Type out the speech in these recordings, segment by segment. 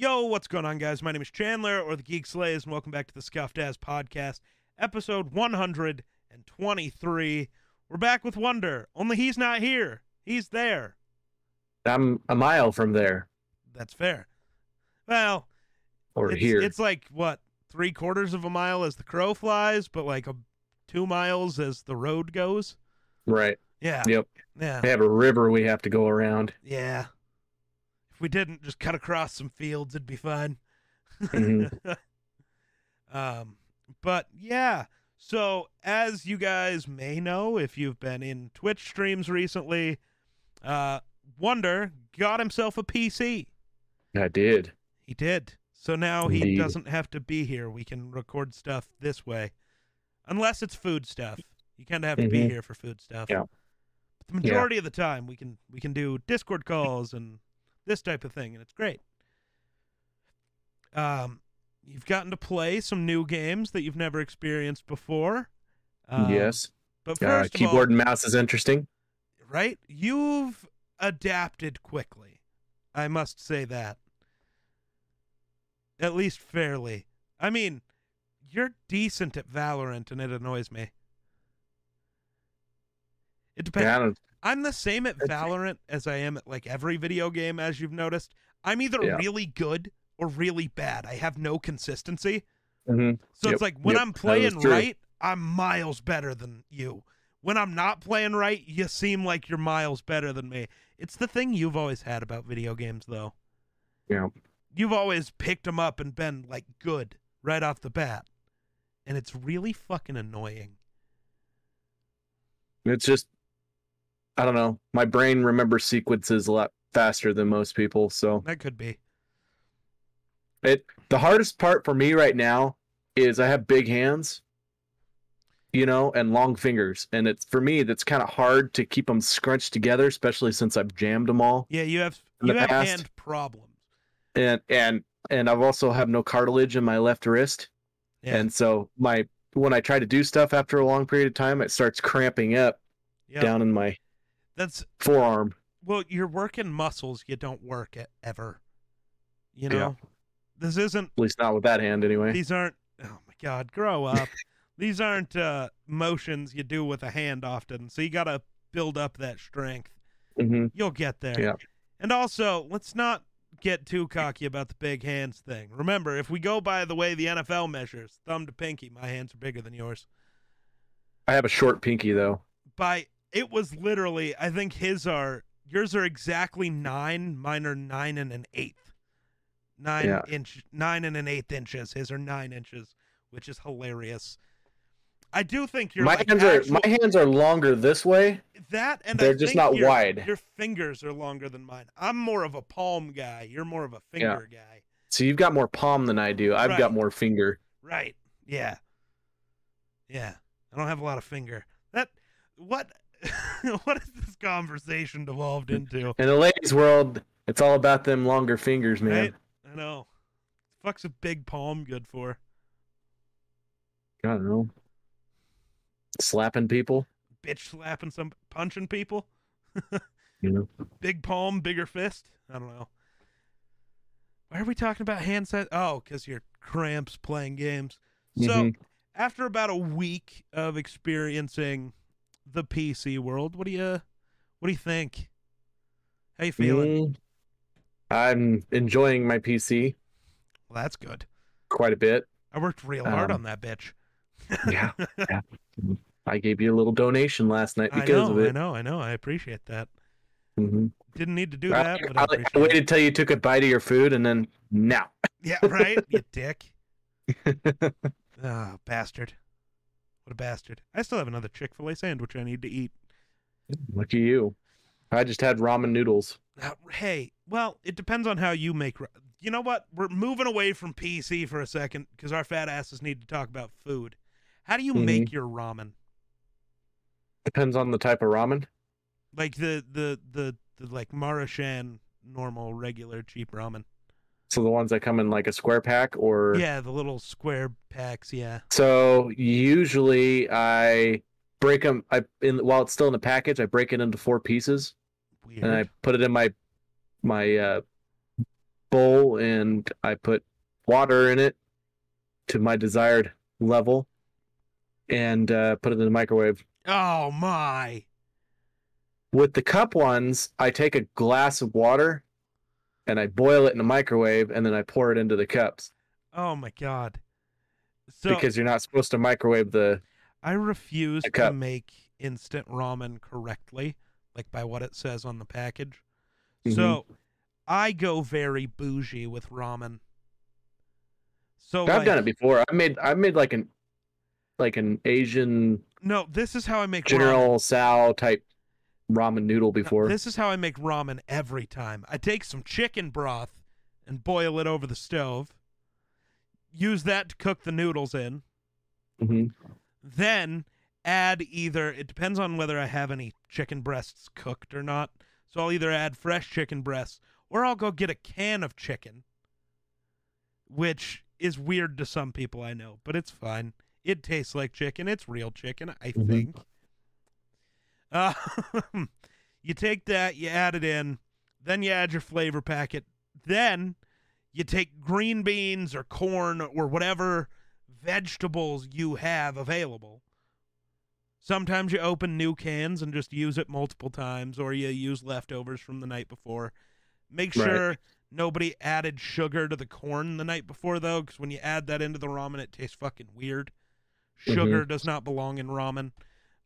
Yo, what's going on, guys? My name is Chandler, or the Geek Slays, and welcome back to the Scuffed Ass Podcast, episode 123. We're back with Wunder, only he's not here. He's there. I'm a mile from there That's fair. Well, or it's, here. it's like, what, three quarters of a mile as the crow flies, but like a, two miles as the road goes? Right. Yeah. Yep. Yeah. We have a river we have to go around. Yeah. If we didn't just cut across some fields, it'd be fine. Mhm. um, but yeah. So as you guys may know, if you've been in Twitch streams recently, uh, Wunder got himself a PC. I did. He did. So now he doesn't have to be here. We can record stuff this way, unless it's food stuff. You kind of have to be Mhm. here for food stuff. Yeah. But the majority of the time, we can we can do Discord calls and this type of thing, and it's great. Um, you've gotten to play some new games that you've never experienced before. Um, yes. But Uh, first of all, keyboard and mouse is interesting. right? You've adapted quickly. I must say that. At least fairly. I mean, you're decent at Valorant and it annoys me. It depends. Yeah, I'm the same at Valorant as I am at like every video game as you've noticed. I'm either Yeah. really good or really bad. I have no consistency. mhm. So Yep, it's like when yep, I'm playing right, I'm miles better than you. When I'm not playing right, you seem like you're miles better than me. It's the thing you've always had about video games, though. Yeah. You've always picked them up and been like good right off the bat. And it's really fucking annoying. It's just, I don't know. My brain remembers sequences a lot faster than most people. So That could be. it the hardest part for me right now is I have big hands, you know, and long fingers, and it's for me that's kind of hard to keep them scrunched together, especially since I've jammed them all. Yeah, you have you have past- hand problems. and and and I've also have no cartilage in my left wrist, Yeah. and so my when I try to do stuff after a long period of time, it starts cramping up yeah. down in my That's forearm. well, you're working muscles you don't work at ever. You Yeah. know? This isn't At least not with that hand, anyway. these aren't oh my god grow up these aren't uh motions you do with a hand often so you gotta build up that strength hmm you'll get there Yeah. and also let's not get too cocky about the big hands thing remember if we go by the way the nfl measures thumb to pinky my hands are bigger than yours I have a short pinky though. by it was literally i think his are yours are exactly nine mine are nine and an eighth nine Yeah. inch nine and an eighth inches his are nine inches which is hilarious i do think you're my like hands actual- are my hands are longer this way. that and they're I just not your- wide. your fingers are longer than mine i'm more of a palm guy you're more of a finger guy So you've got more palm than I do. I've Right. got more finger. right yeah yeah i don't have a lot of finger that what what has this conversation devolved into In the ladies' world, it's all about them longer fingers, man. Right? I know. Fuck's a big palm good for? I don't know. Slapping people, Bitch slapping some, punching people. you know. Big palm, bigger fist. I don't know. Why are we talking about hand size? Oh, because you're cramps playing games. So Mhm. after about a week of experiencing the PC world, what do you, what do you think? How you feeling? Mm, I'm enjoying my PC Well, that's good. quite a bit. I worked real hard Um, on that bitch. Yeah, yeah. I gave you a little donation last night because know, of it. I know, I know. I appreciate that. Mhm. Didn't need to do I, that, but I, I- appreciate I it. waited till you took a bite of your food, and then now. Yeah, right? you dick. Ah, bastard. What a bastard. I still have another Chick fil A sandwich I need to eat. Look at you. I just had ramen noodles. Uh, hey, well, it depends on how you make. ra- You know what? We're moving away from PC for a second because our fat asses need to talk about food. How do you Mm-hmm. make your ramen? Depends on the type of ramen. Like the the the, the like Maruchan normal regular cheap ramen. So the ones that come in like a square pack, or Yeah, the little square packs. Yeah. So usually I break them. I in while it's still in the package, I break it into four pieces, Weird. and I put it in my my uh, bowl and I put water in it to my desired level and uh, put it in the microwave. Oh my. With the cup ones, I take a glass of water and I boil it in the microwave and then I pour it into the cups Oh my god. So because you're not supposed to microwave the. I refuse A to make instant ramen correctly, like by what it says on the package. Mhm. So I go very bougie with ramen. So I've done it before. I made I made like an like an Asian No, this is how I make ramen. General Tso type ramen noodle No, before. This is how I make ramen every time. I take some chicken broth and boil it over the stove. Use that to cook the noodles in. Mhm. Then add either it depends on whether I have any chicken breasts cooked or not. So I'll either add fresh chicken breasts or I'll go get a can of chicken. Which is weird to some people I know, but it's fine. It tastes like chicken. It's real chicken, I Mhm. think. Uh, you take that, you add it in, then you add your flavor packet. Then you take green beans or corn or whatever vegetables you have available. Sometimes you open new cans and just use it multiple times, or you use leftovers from the night before. Make Right. sure nobody added sugar to the corn the night before, though, because when you add that into the ramen, it tastes fucking weird. Sugar does not belong in ramen.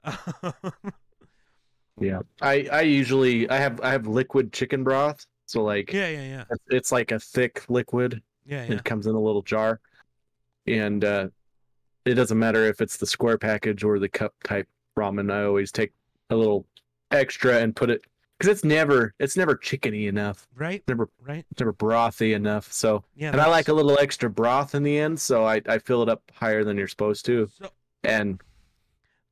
Yeah. I I usually I have I have liquid chicken broth. So like yeah, yeah, yeah, it's- it's like a thick liquid. yeah, yeah. It comes in a little jar. And uh it doesn't matter if it's the square package or the cup type ramen. I always take a little extra and put it because it's never it's never chickeny enough. Right, Never right. it's never brothy enough. So Yeah, and I like a little extra broth in the end, so I, I fill it up higher than you're supposed to. So And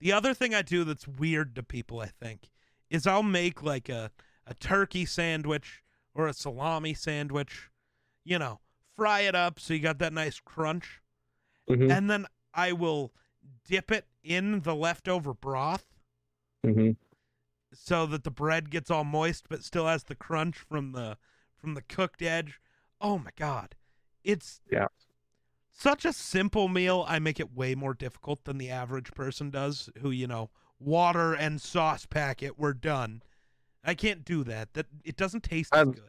The other thing I do that's weird to people, I think, is I'll make like a, a turkey sandwich or a salami sandwich, you know, fry it up so you got that nice crunch, mhm, and then I will dip it in the leftover broth mhm. so that the bread gets all moist but still has the crunch from the from the cooked edge. Oh my god. It's Yeah. such a simple meal. I make it way more difficult than the average person does who, you know, water and sauce packet, we're done. I can't do that. That it doesn't taste as good.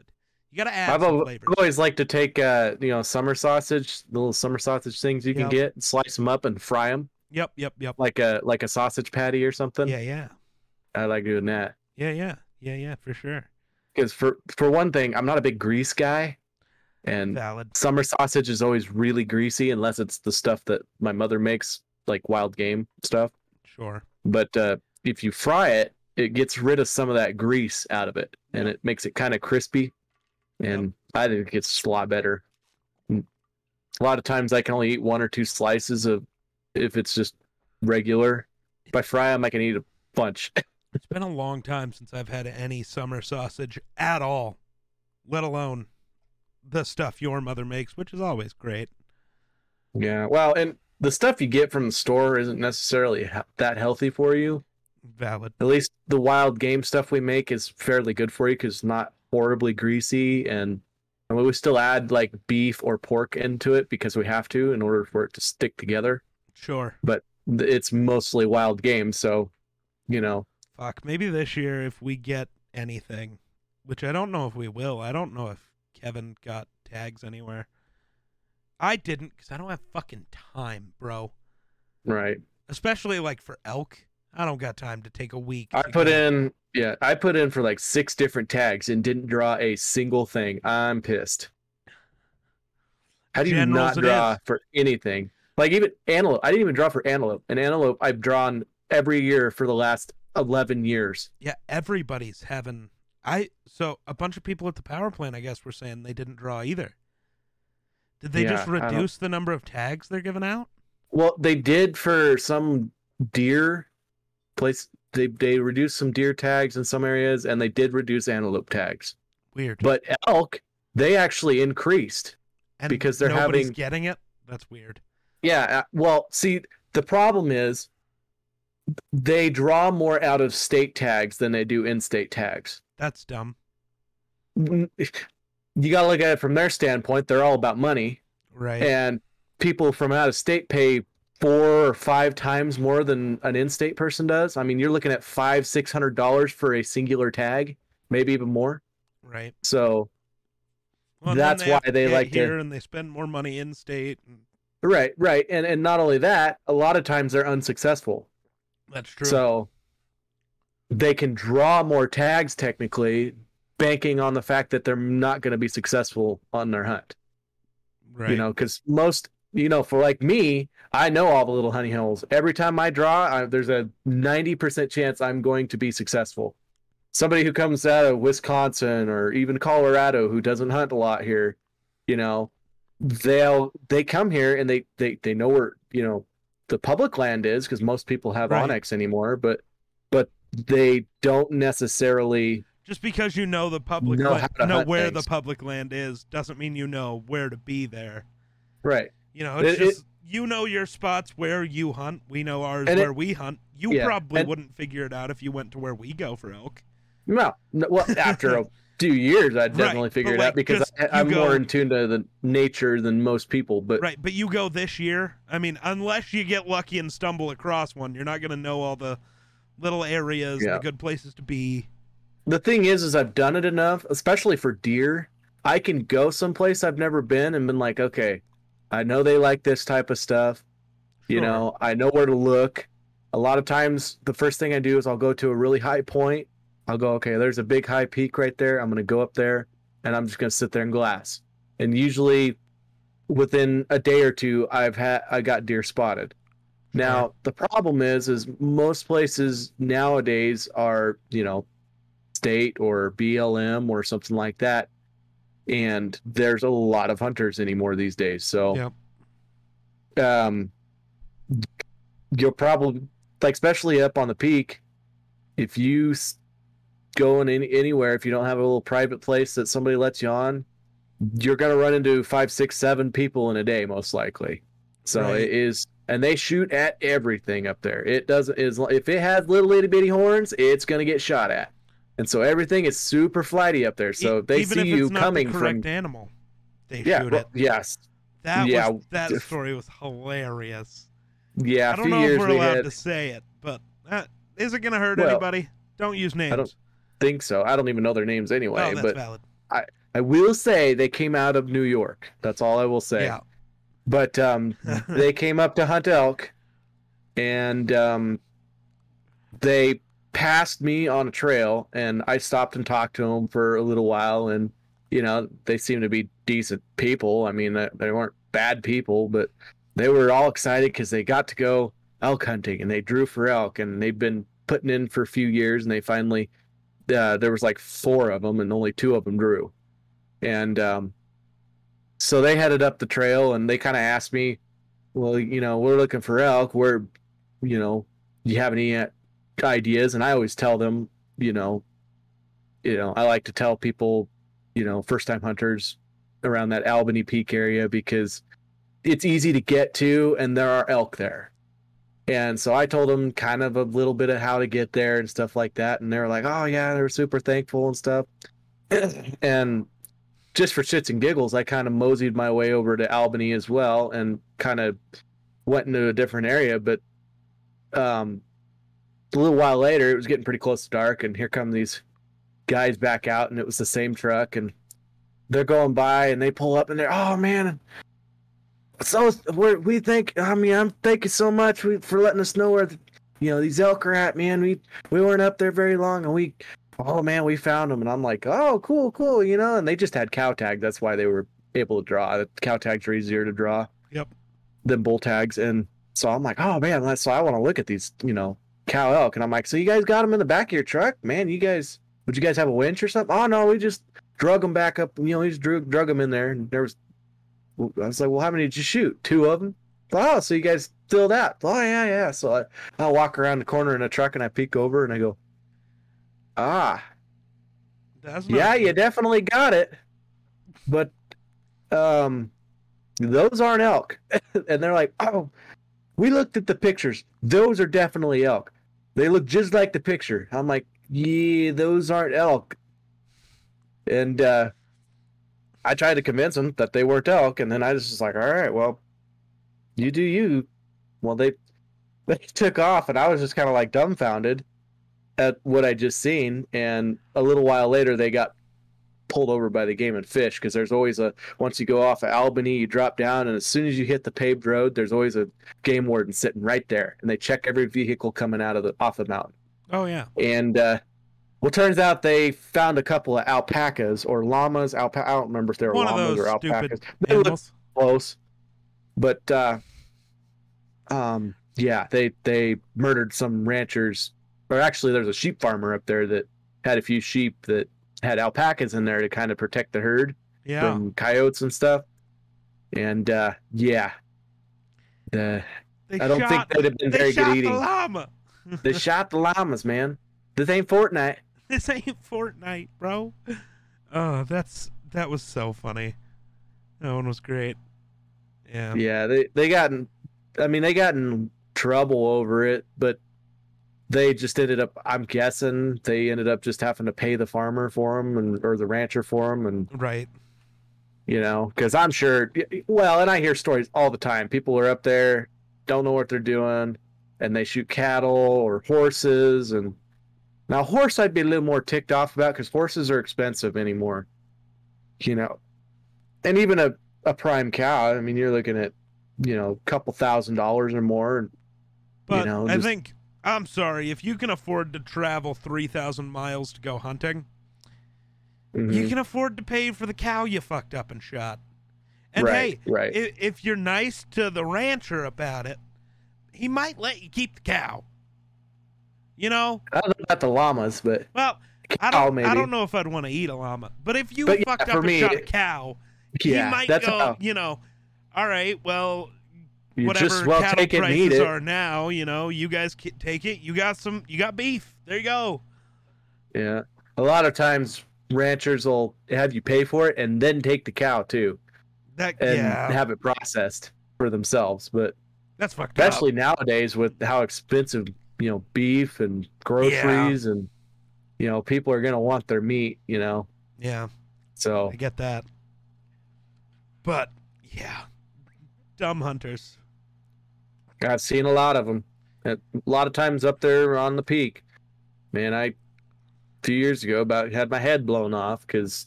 You got to add I've, some al- always like to take uh you know summer sausage, the little summer sausage things you can get, and slice them up and fry them Yep, yep, yep. like a like a sausage patty or something. Yeah, yeah. I like doing that Yeah, yeah. Yeah, yeah, for sure. because for for one thing, I'm not a big grease guy, and Valid. summer sausage is always really greasy unless it's the stuff that my mother makes, like wild game stuff. Sure. But uh, if you fry it, it gets rid of some of that grease out of it, and it makes it kind of crispy. And I think it's a lot better. Mm. A lot of times, I can only eat one or two slices of if it's just regular. If I fry them, I can eat a bunch. It's been a long time since I've had any summer sausage at all, let alone the stuff your mother makes, which is always great. yeah, well, and the stuff you get from the store isn't necessarily that healthy for you. Valid. At least the wild game stuff we make is fairly good for you because it's not horribly greasy and I mean, we still add like beef or pork into it because we have to in order for it to stick together. Sure. But It's mostly wild game, so you know, Fuck. Maybe this year, if we get anything, which I don't know if we will, I don't know if Kevin got tags anywhere. I didn't because I don't have fucking time, bro. right? Especially like for elk. I don't got time to take a week. I put go- in, yeah, I put in for like six different tags and didn't draw a single thing. I'm pissed. How do you Generals not draw for anything? Like even antelope, I didn't even draw for antelope. An antelope I've drawn every year for the last eleven years. Yeah, everybody's having. I so a bunch of people at the power plant, I guess, were saying they didn't draw either. Did they just Yeah, don't- reduce the number of tags they're giving out? Well, they did for some deer place. They they reduced some deer tags in some areas, and they did reduce antelope tags. Weird. But elk, they actually increased. and because they're nobody's having- getting it. That's weird. Yeah. uh, Well, see, the problem is they draw more out of state tags than they do in-state tags. That's dumb. You got to look at it from their standpoint. They're all about money, Right. and people from out of state pay four or five times more than an in-state person does. I mean, you're looking at five, six hundred dollars for a singular tag, maybe even more. right. So Well, That's they why they like to- here and they spend more money in state. And right, right, and and not only that, a lot of times they're unsuccessful. that's true. So they can draw more tags technically, banking on the fact that they're not going to be successful on their hunt. right. You know, because most, you know, for like me, I know all the little honey holes. Every time I draw, I, there's a 90% chance I'm going to be successful. Somebody who comes out of Wisconsin or even Colorado who doesn't hunt a lot here, you know, they'll they come here and they they they know where you know the public land is because most people have Right. onX anymore, but but they don't necessarily Just because you know the public Know la- how to know where things. the public land is doesn't mean you know where to be there. right. You know, it's It- it- just you know your spots where you hunt. We know ours And it- where we hunt. You Yeah, probably and- wouldn't figure it out if you went to where we go for elk. No, no well, after a few years, I'd definitely but figure it like, out because just I, i'm go- more in tune to the nature than most people. But Right, but you go this year. I mean, unless you get lucky and stumble across one, you're not going to know all the little areas and Yeah. the good places to be. The thing is, is I've done it enough, especially for deer. I can go someplace I've never been and been like, okay, I know they like this type of stuff. You Sure. know, I know where to look. A lot of times, the first thing I do is I'll go to a really high point. I'll go, okay, there's a big high peak right there. I'm going to go up there and I'm just going to sit there and glass. And usually within a day or two, I've had, I got deer spotted. Now, the problem is, is most places nowadays are, you know, state or BLM or something like that. And there's a lot of hunters anymore these days. So, um, you'll probably like, especially up on the peak, if you go in any, anywhere, if you don't have a little private place that somebody lets you on, you're gonna run into five, six, seven people in a day, most likely. So Right. it is, and they shoot at everything up there. It doesn't is if it has little itty bitty horns, it's gonna get shot at, and so everything is super flighty up there. So E- they see you coming the correct from animal, they yeah, shoot well, it. yes, That yeah, was that story was hilarious. yeah. I don't few know years if we're we allowed had to say it, but is it going to hurt Well, anybody? Don't use names. I don't think so. I don't even know their names anyway, oh, that's but valid. I will say they came out of New York. That's all I will say. Yeah. But um, they came up to hunt elk, and um, they passed me on a trail, and I stopped and talked to them for a little while, and you know they seemed to be decent people. I mean, they, weren't bad people, but they were all excited because they got to go elk hunting, and they drew for elk, and they've been putting in for a few years, and they finally uh, there was like four of them, and only two of them drew, and um, so they headed up the trail and they kind of asked me, well, you know, we're looking for elk. we're you know, do you have any uh, ideas? And I always tell them, you know, you know, I like to tell people, you know, first time hunters around that Albany Peak area because it's easy to get to and there are elk there. And so I told them kind of a little bit of how to get there and stuff like that. And they were like, oh, yeah, they were super thankful and stuff. and just for shits and giggles, I kind of moseyed my way over to Albany as well and kind of went into a different area. But um, a little while later, it was getting pretty close to dark, and here come these guys back out, and it was the same truck, and they're going by, and they pull up, and they're, oh man, so we're, we think, I mean, I'm thank you so much we, for letting us know where, the, you know, these elk are at, man. We we weren't up there very long, and we oh man, we found them. And I'm like, oh, cool, cool, you know, and they just had cow tag. That's why they were able to draw. The cow tags are easier to draw Yep. than bull tags. And so I'm like, oh man, so I want to look at these, you know, cow elk. And I'm like, so you guys got them in the back of your truck, man? You guys, would you guys have a winch or something? Oh no, we just drug them back up. You know, we just drug, drug them in there. And there was, I was like, well, how many did you shoot? Two of them. Oh, so you guys filled out? Oh yeah, yeah. So I, I walk around the corner in a truck and I peek over and I go, ah, That's not yeah, good. you definitely got it. But um those aren't elk. and they're like, "Oh, we looked at the pictures. Those are definitely elk. They look just like the picture." I'm like, "Yeah, those aren't elk." And uh I tried to convince them that they weren't elk, and then I was just like, all right, well, you do you. Well, they they took off, and I was just kind of like dumbfounded at what I just seen. And a little while later, they got pulled over by the game and fish because there's always a once you go off of Albany, you drop down, and as soon as you hit the paved road, there's always a game warden sitting right there, and they check every vehicle coming out of the off the mountain. Oh yeah. And uh, well, turns out they found a couple of alpacas or llamas. Alpa- I don't remember if they were One of llamas those or stupid alpacas. They Animals. close, but uh, um, yeah, they they murdered some ranchers. Or actually, there's a sheep farmer up there that had a few sheep that had alpacas in there to kind of protect the herd Yeah. from coyotes and stuff. And uh, yeah, the They I don't shot, think they'd have been they very shot good the eating. llama. They shot the llamas, man. This ain't Fortnite. this ain't Fortnite, bro. Oh, that's that was so funny. That one was great. Yeah. Yeah, they they got in. I mean, they got in trouble over it, but they just ended up. I'm guessing they ended up just having to pay the farmer for them and or the rancher for them, and Right. you know, because I'm sure. Well, and I hear stories all the time. People are up there, don't know what they're doing, and they shoot cattle or horses. And now, horse, I'd be a little more ticked off about because horses are expensive anymore. You know, and even a a prime cow. I mean, you're looking at you know a couple thousand dollars or more. And But know, I just- think I'm sorry if you can afford to travel three thousand miles to go hunting, you Mhm. can afford to pay for the cow you fucked up and shot. And right, hey, right, if, if you're nice to the rancher about it, he might let you keep the cow. You know, I don't know about the llamas, but well, I don't. maybe. I don't know if I'd want to eat a llama, but if you But fucked for up me, and shot a cow, yeah, he might go. how You know, all right, well, you whatever just well cattle take it prices it. are now, you know, you guys ki- take it. You got some. You got beef. There you go. Yeah. A lot of times ranchers will have you pay for it and then take the cow too That and yeah, have it processed for themselves. But that's fucked up. especially nowadays with how expensive, you know, beef and groceries and you know, people are gonna want their meat, you know. Yeah, So I get that. But yeah, dumb hunters. I've seen a lot of them. A lot of times up there on the peak. Man, I a few years ago about had my head blown off because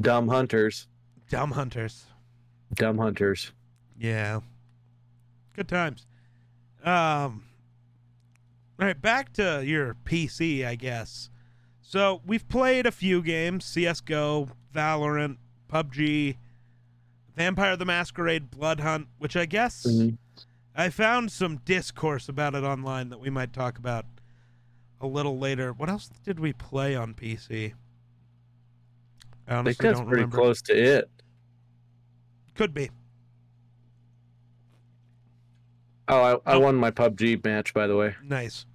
dumb hunters, Dumb hunters. dumb hunters. Yeah. Good times. Um All right, back to your PC, I guess. So, we've played a few games, CS:GO, Valorant, PUBG, Vampire the Masquerade Blood Hunt, which I guess Mhm. I found some discourse about it online that we might talk about a little later. What else did we play on PC? I I honestly think that's don't pretty remember. close to it. Could be. Oh, I, I Oh. won my PUBG match, by the way. Nice.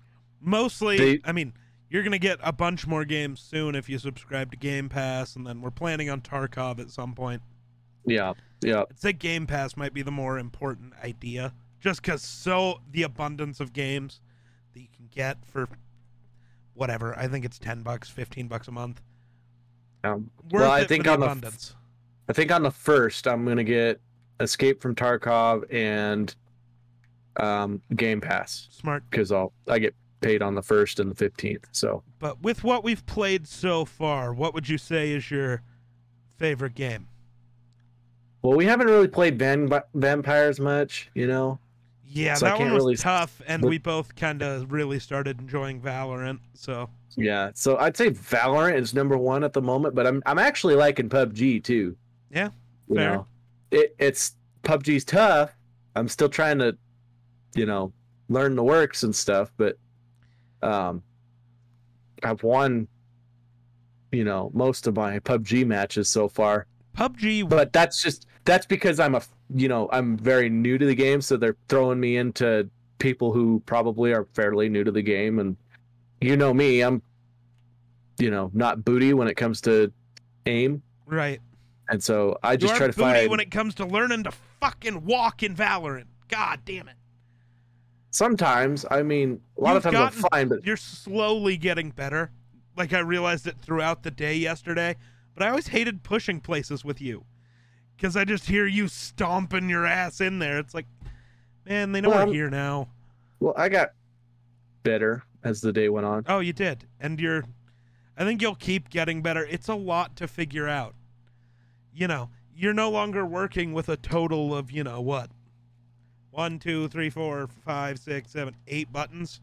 Mostly, They- I mean, you're gonna get a bunch more games soon if you subscribe to Game Pass, and then we're planning on Tarkov at some point. Yeah, yeah, I'd say Game Pass might be the more important idea, just because so the abundance of games that you can get for whatever. I think it's ten bucks, fifteen bucks a month. um, Well, I think the on the abundance. I think on the first I'm gonna get Escape from Tarkov and um, Game Pass Smart. because I'll I get paid on the first and the fifteenth. So But with what we've played so far, what would you say is your favorite game? well, we haven't really played Van- vampires much, you know. Yeah, So that one was really- tough, and we both kind of really started enjoying Valorant. So Yeah, so I'd say Valorant is number one at the moment, but I'm I'm actually liking PUBG too. Yeah, you fair. know, it it's PUBG's tough. I'm still trying to, you know, learn the works and stuff, but um, I've won, you know, most of my PUBG matches so far. PUBG, But that's just that's because I'm a you know I'm very new to the game, so they're throwing me into people who probably are fairly new to the game, and you know me, I'm, you know, not booty when it comes to aim, right? and so I just try to booty find. when it comes to learning to fucking walk in Valorant. God damn it! Sometimes, I mean, a lot You've of times gotten- I'm fine, but You're slowly getting better. Like I realized it throughout the day yesterday, but I always hated pushing places with you because I just hear you stomping your ass in there. It's like, man, they know Well, we're I'm- here now. Well, I got better as the day went on. Oh, you did, and you're. I think you'll keep getting better. It's a lot to figure out. You know, you're no longer working with a total of you know what, one, two, three, four, five, six, seven, eight buttons.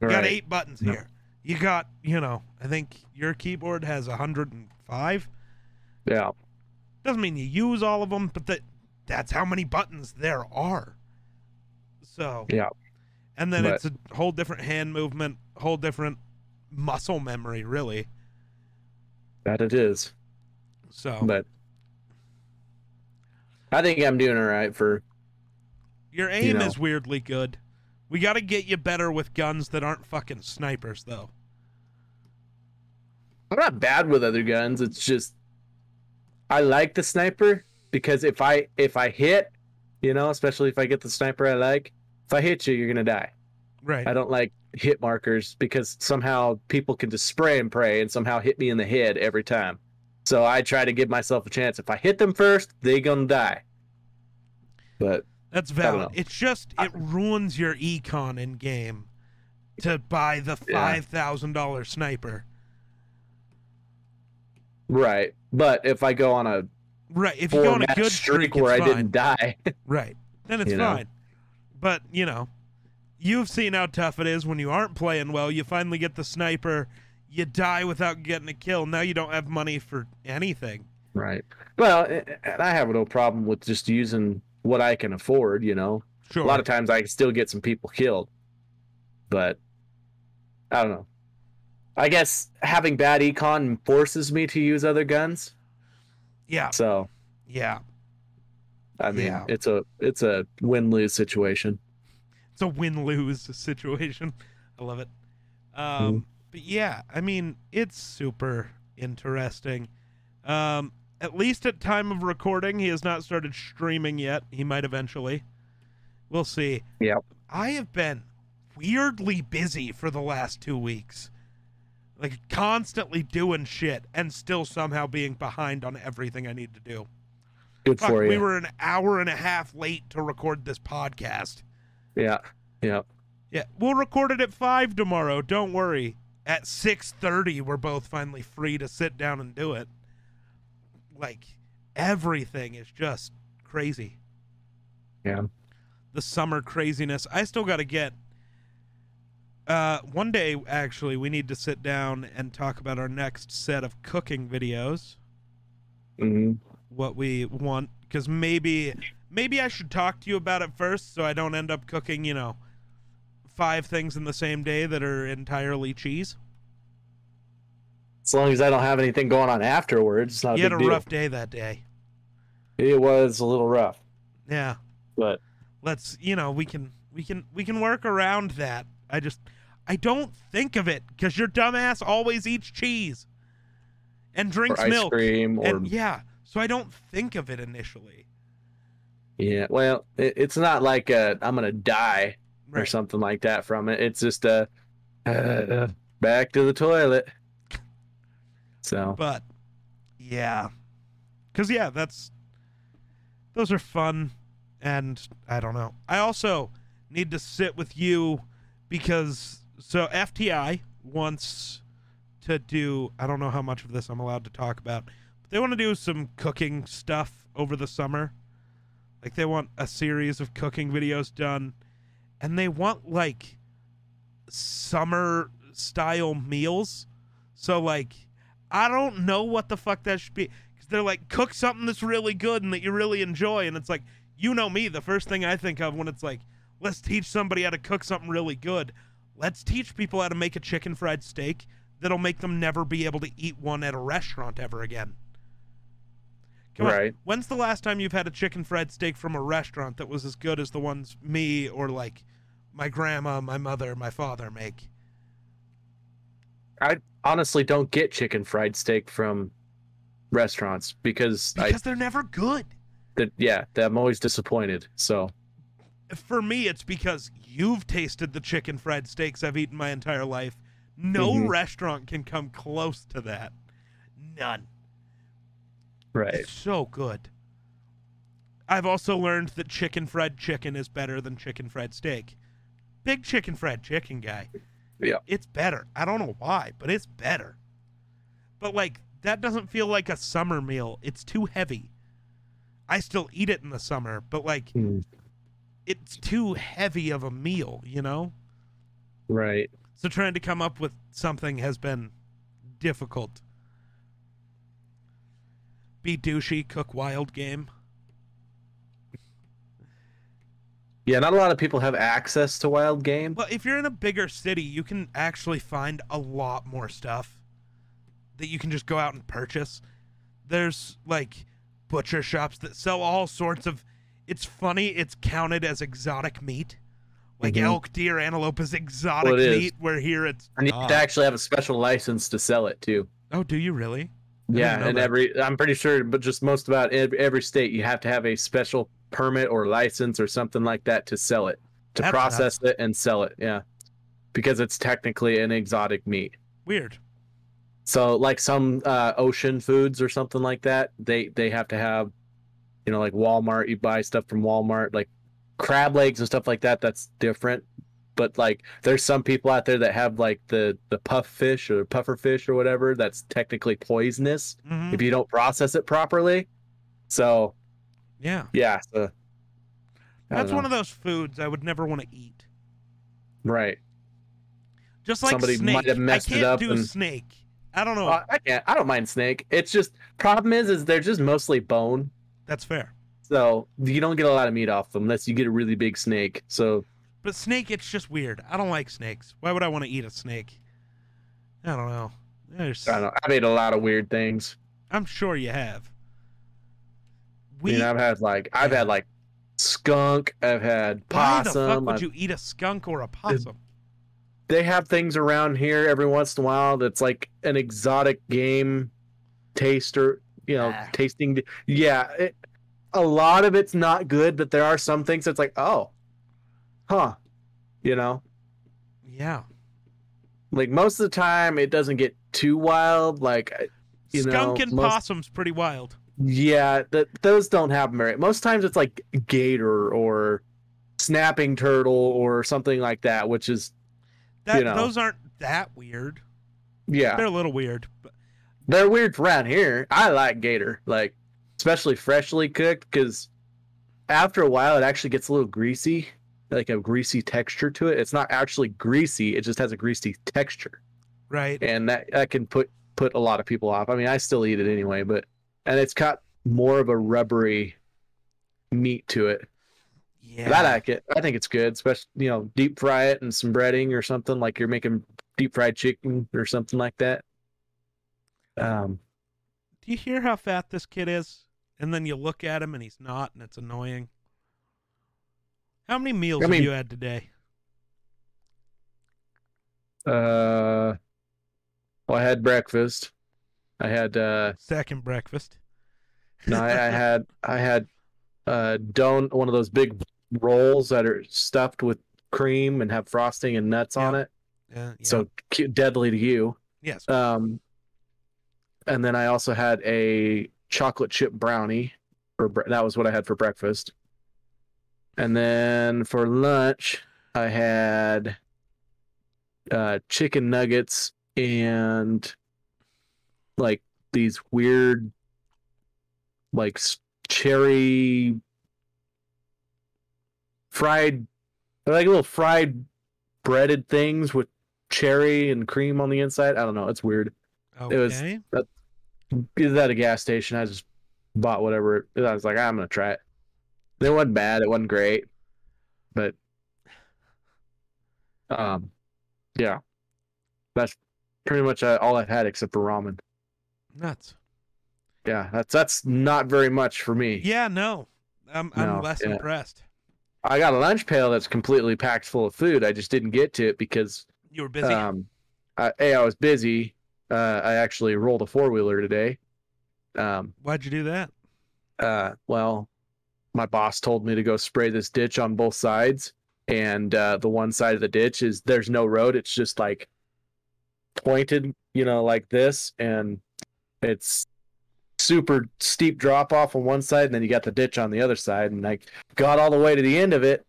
You got eight buttons Yep. here. You got, you know, I think your keyboard has 105. Yeah. Doesn't mean you use all of them, but that that's how many buttons there are. So Yeah. and then But- it's a whole different hand movement, whole different muscle memory, really. That it is. So But I think I'm doing all right for your aim know. is weirdly good. We got to get you better with guns that aren't fucking snipers, though. I'm not bad with other guns. It's just I like the sniper because if I if I hit, you know, especially if I get the sniper I like, if I hit you, you're gonna die. Right. I don't like hit markers because somehow people can just spray and pray and somehow hit me in the head every time. So I try to give myself a chance. If I hit them first, they gonna die. But That's valid. It's just it ruins your econ in game to buy the Yeah. five thousand dollar sniper. right. But if I go on a Right. If you go on a good streak streak, where I fine. didn't die, Right. Then it's You know? fine. But, you know, you've seen how tough it is when you aren't playing well. You finally get the sniper, you die without getting a kill. Now you don't have money for anything. right? Well, and I have no problem with just using what I can afford. You know, Sure. a lot of times I can still get some people killed, but I don't know. I guess having bad econ forces me to use other guns. yeah. So Yeah. I mean, Yeah. it's a it's a win lose situation. It's a win lose situation. I love it. Um, Mm. But yeah, I mean, it's super interesting. Um, at least at time of recording, he has not started streaming yet. He might eventually. We'll see. Yep. I have been weirdly busy for the last two weeks. Like constantly doing shit and still somehow being behind on everything I need to do. Good Fuck, for you. we were an hour and a half late to record this podcast. Yeah, yeah. Yeah, we'll record it at five tomorrow. Don't worry. At six thirty, we're both finally free to sit down and do it. Like everything is just crazy. Yeah. The summer craziness. I still got to get. Uh, one day actually, we need to sit down and talk about our next set of cooking videos. hmm What we want, because maybe, maybe I should talk to you about it first, so I don't end up cooking. You know, five things in the same day that are entirely cheese. As long as I don't have anything going on afterwards, it's not a you had big a deal. rough day that day. It was a little rough, Yeah. but Let's you know, we can we can we can work around that. I just I don't think of it because your dumbass always eats cheese and drinks ice milk. cream, or And yeah, so I don't think of it initially. yeah. Well, it, it's not like uh, I'm gonna die or something like that from it. It's just uh, uh back to the toilet. So But yeah. Cuz yeah, that's those are fun and I don't know. I also need to sit with you because so FTI wants to do I don't know how much of this I'm allowed to talk about. But they want to do some cooking stuff over the summer. Like they want a series of cooking videos done and they want like summer style meals. So like I don't know what the fuck that should be cuz they're like cook something that's really good and that you really enjoy and it's like you know me the first thing I think of when it's like let's teach somebody how to cook something really good. Let's teach people how to make a chicken fried steak that'll make them never be able to eat one at a restaurant ever again. Come on. Right. When's the last time you've had a chicken fried steak from a restaurant that was as good as the ones me or like my grandma, my mother, my father make? I honestly don't get chicken fried steak from restaurants because I Because they're never good. that yeah, I'm always disappointed. So For me, it's because you've tasted the chicken fried steaks I've eaten my entire life. No Mhm. restaurant can come close to that. None. Right. It's so good. I've also learned that chicken fried chicken is better than chicken fried steak. Big chicken fried chicken guy. Yeah. It's better. I don't know why, but it's better. But like that doesn't feel like a summer meal. It's too heavy. I still eat it in the summer, but like Hmm. It's too heavy of a meal, you know? Right. So trying to come up with something has been difficult. Be douchey, cook wild game. Yeah, not a lot of people have access to wild game. Well, if you're in a bigger city, you can actually find a lot more stuff that you can just go out and purchase. There's like butcher shops that sell all sorts of. It's funny. It's counted as exotic meat. Like Mhm. elk, deer, antelope is exotic Well, it is. meat. Where here it's. And you not. have to actually have a special license to sell it too. oh, do you really? I Yeah, and that. every I'm pretty sure, but just most about every, every state, you have to have a special permit or license or something like that to sell it, to That's process it and sell it. Yeah, because it's technically an exotic meat. Weird. So, like some uh, ocean foods or something like that, they they have to have, you know, like Walmart. You buy stuff from Walmart, like crab legs and stuff like that. That's different. But like, there's some people out there that have like the the puff fish or puffer fish or whatever. That's technically poisonous Mhm. if you don't process it properly. So Yeah. yeah, so That's one of those foods I would never want to eat. right. Just like Somebody snake. might have messed I it can't up do and- snake. I don't know. Uh, I can't. I don't mind snake. It's just problem is is they're just mostly bone. That's fair. So you don't get a lot of meat off them unless you get a really big snake. So But snake, it's just weird. I don't like snakes. Why would I want to eat a snake? I don't know. There's, I don't know. I've ate a lot of weird things. I'm sure you have. I We. mean, I've had like I've had like skunk. I've had why the fuck would I've- you eat a skunk or a possum? They have things around here every once in a while that's like an exotic game taster. You know, Ah. tasting. Yeah, it, a lot of it's not good, but there are some things that's like, oh, huh. You know, Yeah. like most of the time it doesn't get too wild. Like You Skunk know, and most- possum's pretty wild. Yeah, that those don't happen very. Most times it's like gator or snapping turtle or something like that, which is That You know. those aren't that weird. yeah, They're a little weird. But they're weird around here. I like gator, like especially freshly cooked, because after a while it actually gets a little greasy, like a greasy texture to it. It's not actually greasy; it just has a greasy texture, right. and that that can put put a lot of people off. I mean, I still eat it anyway, but and it's got more of a rubbery meat to it. Yeah. But I like it. I think it's good, especially you know, deep fry it and some breading or something like you're making deep fried chicken or something like that. Um, Do you hear how fat this kid is? And then you look at him and he's not, and it's annoying. How many meals I have you had today? uh, well, I had breakfast. I had uh, Second breakfast. no, I, I had I had uh, don one of those big rolls that are stuffed with cream and have frosting and nuts on it. Yeah, yeah. So cu- deadly to you. yes. Um, and then I also had a chocolate chip brownie. For bre- that was what I had for breakfast. And then for lunch, I had uh, chicken nuggets and like these weird, like cherry fried, like little fried breaded things with cherry and cream on the inside. I don't know. It's weird. okay. it was- was at a gas station. I just bought whatever. I was like, I'm gonna try it. It wasn't bad. It wasn't great, but um, yeah, that's pretty much uh, all I've had except for ramen. Nuts. Yeah, that's that's not very much for me. Yeah, no. I'm I'm No, less yeah. impressed. I got a lunch pail that's completely packed full of food. I just didn't get to it because You were busy. Um, I, a, I was busy. Uh, I actually rolled a four wheeler today. Um, Why'd you do that? uh, well, my boss told me to go spray this ditch on both sides, and uh, the one side of the ditch is there's no road. It's just like pointed, you know, like this, and it's super steep drop off on one side, and then you got the ditch on the other side. And I got all the way to the end of it,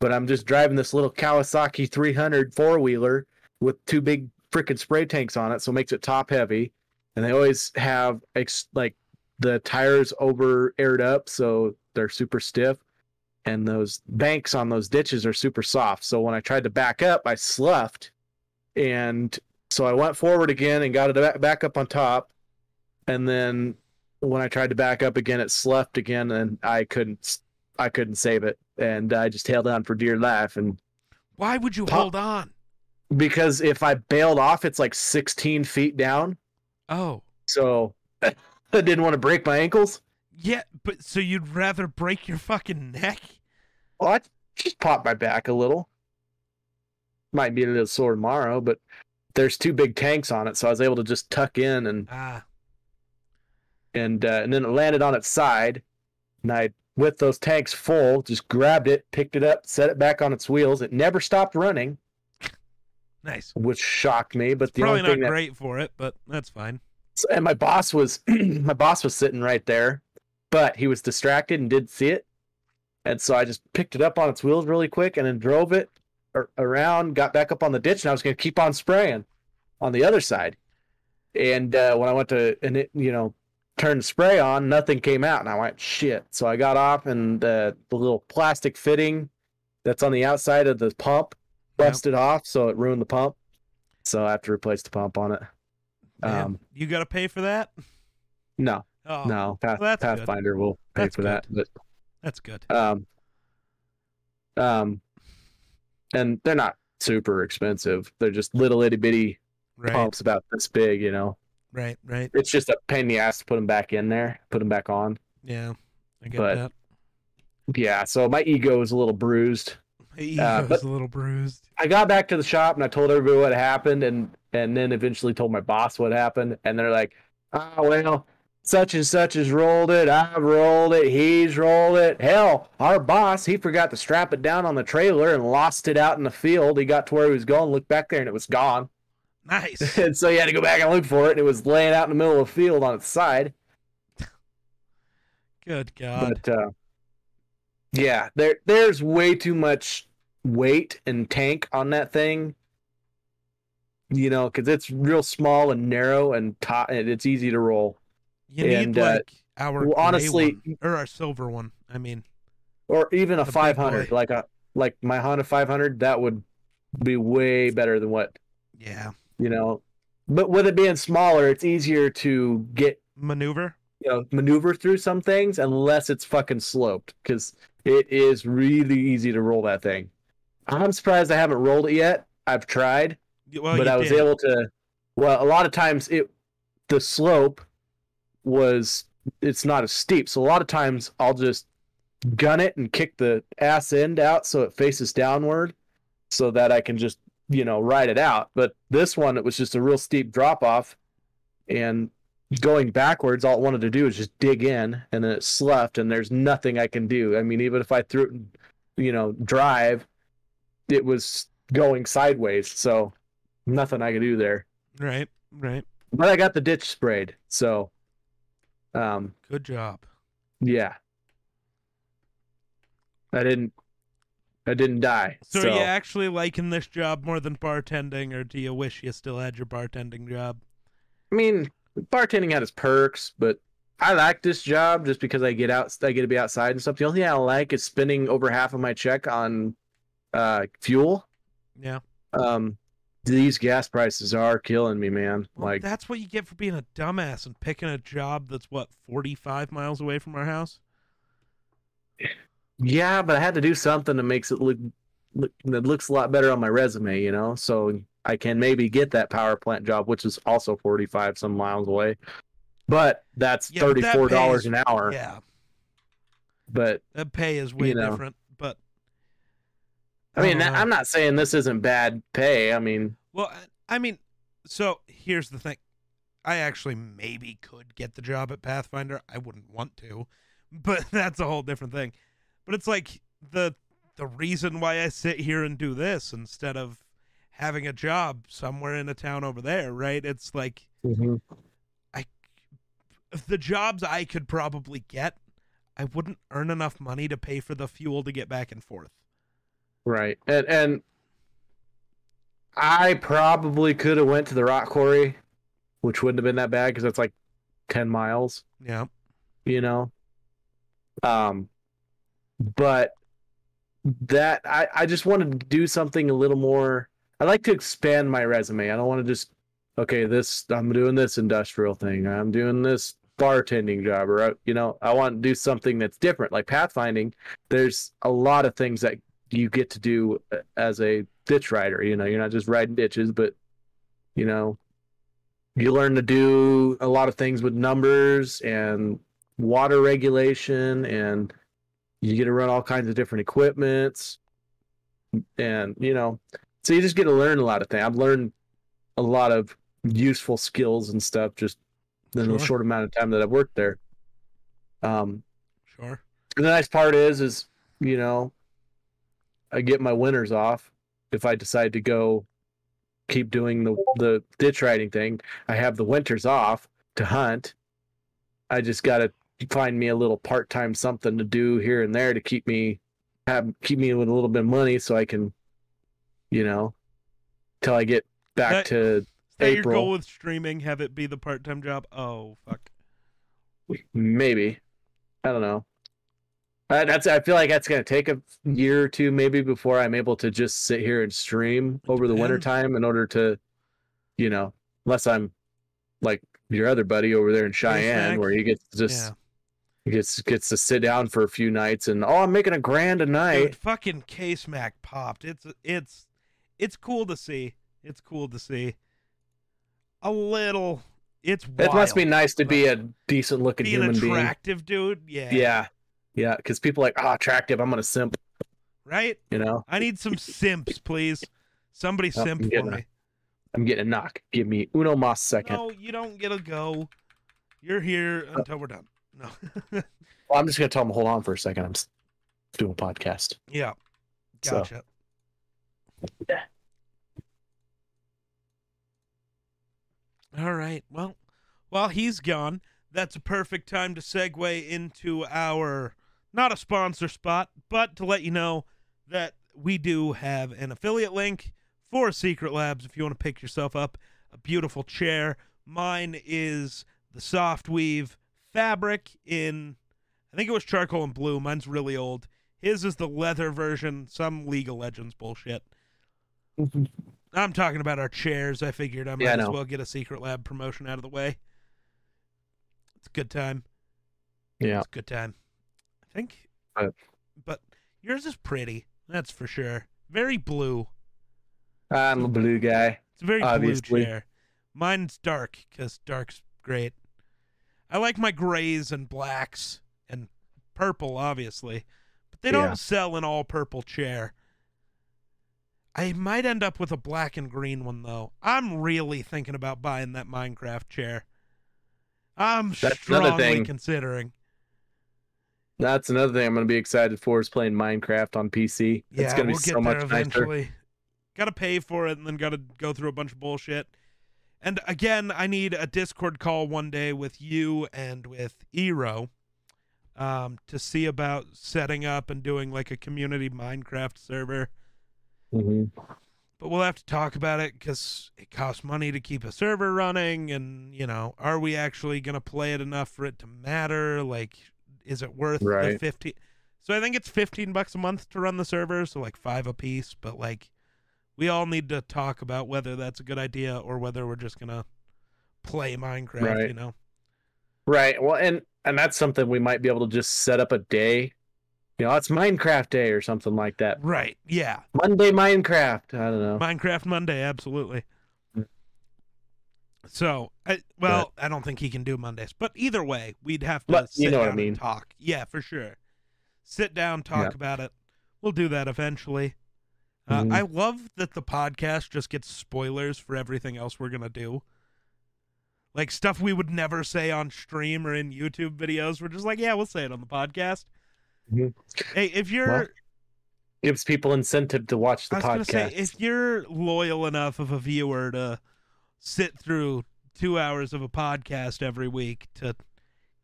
but I'm just driving this little Kawasaki 300 four wheeler with two big freaking spray tanks on it, so it makes it top heavy. And they always have ex- like the tires over aired up, so they're super stiff. And those banks on those ditches are super soft. So when I tried to back up, I sloughed. And so I went forward again and got it back up on top. And then when I tried to back up again, it sloughed again, and I couldn't. I couldn't save it, and I just held on for dear life. And Why would you Pop- hold on? Because if I bailed off, it's like 16 feet down. Oh, So I didn't want to break my ankles. yeah, but so you'd rather break your fucking neck? Well, I just popped my back a little. Might be a little sore tomorrow, but there's two big tanks on it, so I was able to just tuck in and Ah, and uh, and then it landed on its side, and I with those tanks full just grabbed it, picked it up, set it back on its wheels. It never stopped running, nice. which shocked me. But the Probably not that great for it, but that's fine. and my boss was my boss was sitting right there, but he was distracted and didn't see it. And so I just picked it up on its wheels really quick and then drove it around, got back up on the ditch, and I was going to keep on spraying on the other side. And uh, when I went to and it, you know, turn the spray on, nothing came out, and I went shit. So I got off, and uh, the little plastic fitting that's on the outside of the pump Yep. off, so it ruined the pump. So I have to replace the pump on it. Man, Um, you got to pay for that? No, Oh, no, Path, well, that's good. Pathfinder will pay That's for that. But that's good. um, um, and they're not super expensive. They're just little itty bitty Right, pumps about this big. You know, right, right. it's just a pain in the ass to put them back in there, put them back on. Yeah, I get But- that. Yeah, so my ego is a little bruised. Ego's uh, but- a little bruised. I got back to the shop and I told everybody what happened, and and then eventually told my boss what happened, and they're like, "Oh well, such and such has rolled it. I've rolled it. He's rolled it. Hell, our boss he forgot to strap it down on the trailer and lost it out in the field. He got to where he was going, looked back there, and it was gone. Nice. and so he had to go back and look for it. And it was laying out in the middle of the field on its side. Good God. But uh, yeah, there there's way too much weight and tank on that thing. You know, because it's real small and narrow and and it's easy to roll. you need and, uh, like our well, honestly- one, or our silver one. I mean, Or even a 500, like a like my Honda 500, that would be way better than what yeah, you know. But with it being smaller, it's easier to get maneuver. you know maneuver through some things unless it's fucking sloped because it is really easy to roll that thing. I'm surprised I haven't rolled it yet. I've tried, Well, but I was did. able to. Well, a lot of times it the slope was it's not as steep, so a lot of times I'll just gun it and kick the ass end out so it faces downward, so that I can just you know ride it out. But this one, it was just a real steep drop off, and going backwards, all it wanted to do was just dig in, and then it sloughed, and there's nothing I can do. I mean, even if I threw it, you know, drive, it was going sideways, so nothing I could do there. Right, right. But I got the ditch sprayed, so um, Good job. yeah, I didn't, I didn't die. So, So, are you actually liking this job more than bartending, or do you wish you still had your bartending job? I mean, bartending had its perks, but I like this job just because I get out, I get to be outside and stuff. The only thing I like is spending over half of my check on uh, fuel. Yeah. Um, these gas prices are killing me, man. Well, like, that's what you get for being a dumbass and picking a job that's what forty-five miles away from our house. yeah, but I had to do something that makes it look, look that looks a lot better on my resume, you know. So I can maybe get that power plant job, which is also forty-five some miles away. But that's Yeah, thirty-four dollars pays- an hour. Yeah, But that pay is way You know. different. But I mean. I'm not saying this isn't bad pay. I mean, Well, I- I mean, so here's the thing. I actually maybe could get the job at Pathfinder. I wouldn't want to, but that's a whole different thing. But it's like the the reason why I sit here and do this instead of having a job somewhere in a town over there, right? It's like I the jobs I could probably get, I wouldn't earn enough money to pay for the fuel to get back and forth. Right. And and I probably could have went to the rock quarry, which wouldn't have been that bad because that's like ten miles. Yeah. You know. Um, but that I I just wanted to do something a little more. I like to expand my resume. I don't want to just okay this I'm doing this industrial thing. I'm doing this bartending job or uh, you know I want to do something that's different like pathfinding there's a lot of things that you get to do uh, as a ditch rider you know you're not just riding ditches but you know you learn to do a lot of things with numbers and water regulation and you get to run all kinds of different equipments and you know so you just get to learn a lot of things i've learned a lot of useful skills and stuff just in Sure. the short amount of time that I've worked there. Um, Sure. the nice part is, is you know, I get my winters off if I decide to go keep doing the the ditch riding thing. I have the winters off to hunt. I just got to find me a little part time something to do here and there to keep me have keep me with a little bit of money so I can, you know, till I get back That- to that your April. goal with streaming? Have it be the part time job? Oh fuck. Maybe. I don't know. Uh, that's. I feel like that's gonna take a year or two, maybe, before I'm able to just sit here and stream over the winter time in order to, you know, unless I'm like your other buddy over there in Cheyenne, where he gets to just yeah. he gets gets to sit down for a few nights and oh, I'm making a grand a night. Dude, fucking Case Mac popped. It's it's it's cool to see. It's cool to see. A little. It's wild. It must be nice to be a decent looking Being human being. attractive, dude. Yeah. Yeah, yeah, because people are like, oh, attractive. I'm gonna simp. Right. You know, I need some simps, please. Somebody Oh, simp I'm for me. I'm getting a knock. Give me uno mas second. No, you don't get a go. You're here uh, until we're done. No. Well, I'm just gonna tell them hold on for a second. I'm doing a podcast. yeah. So- Gotcha. Yeah. All right. Well, while he's gone, that's a perfect time to segue into our not a sponsor spot, but to let you know that we do have an affiliate link for Secret Labs if you want to pick yourself up a beautiful chair. Mine is the soft weave fabric in I think it was charcoal and blue. Mine's really old. His is the leather version, some League of Legends bullshit. I'm talking about our chairs. I figured I might Yeah, I as well get a Secret Lab promotion out of the way. It's a good time. Yeah. It's a good time. I think. Uh, but yours is pretty. That's for sure. Very blue. I'm a blue guy. It's a very Obviously. blue chair. Mine's dark because dark's great. I like my grays and blacks and purple, obviously, but they don't sell an all purple chair. I might end up with a black and green one though. I'm really thinking about buying that Minecraft chair. I'm That's strongly thing. considering. That's another thing I'm gonna be excited for is playing Minecraft on PC. Yeah, it's gonna we'll be get so there much nicer. eventually. Got to pay for it and then got to go through a bunch of bullshit. And again, I need a Discord call one day with you and with Eero um, to see about setting up and doing like a community Minecraft server. Mhm. But we'll have to talk about it because it costs money to keep a server running. And, you know, are we actually going to play it enough for it to matter? Like, is it worth the 15? So I think it's 15 bucks a month to run the server. So like five a piece. But like, we all need to talk about whether that's a good idea or whether we're just going to play Minecraft, Right. you know? Right. Well, and and that's something we might be able to just set up a day. You know, it's Minecraft Day or something like that. Right. Yeah. Monday Minecraft. I don't know. Minecraft Monday, absolutely. Mm. So, I, well, I don't think he can do Mondays, but either way, we'd have to But sit you know what I down and mean. talk. Yeah, for sure. Sit down, talk Yeah. about it. We'll do that eventually. Uh, Mhm. I love that the podcast just gets spoilers for everything else we're gonna do. Like stuff we would never say on stream or in YouTube videos. We're just like, yeah, we'll say it on the podcast. Mhm. Hey, if you're Well, Gives people incentive to watch the I was gonna say, podcast. if you're loyal enough of a viewer to sit through two hours of a podcast every week to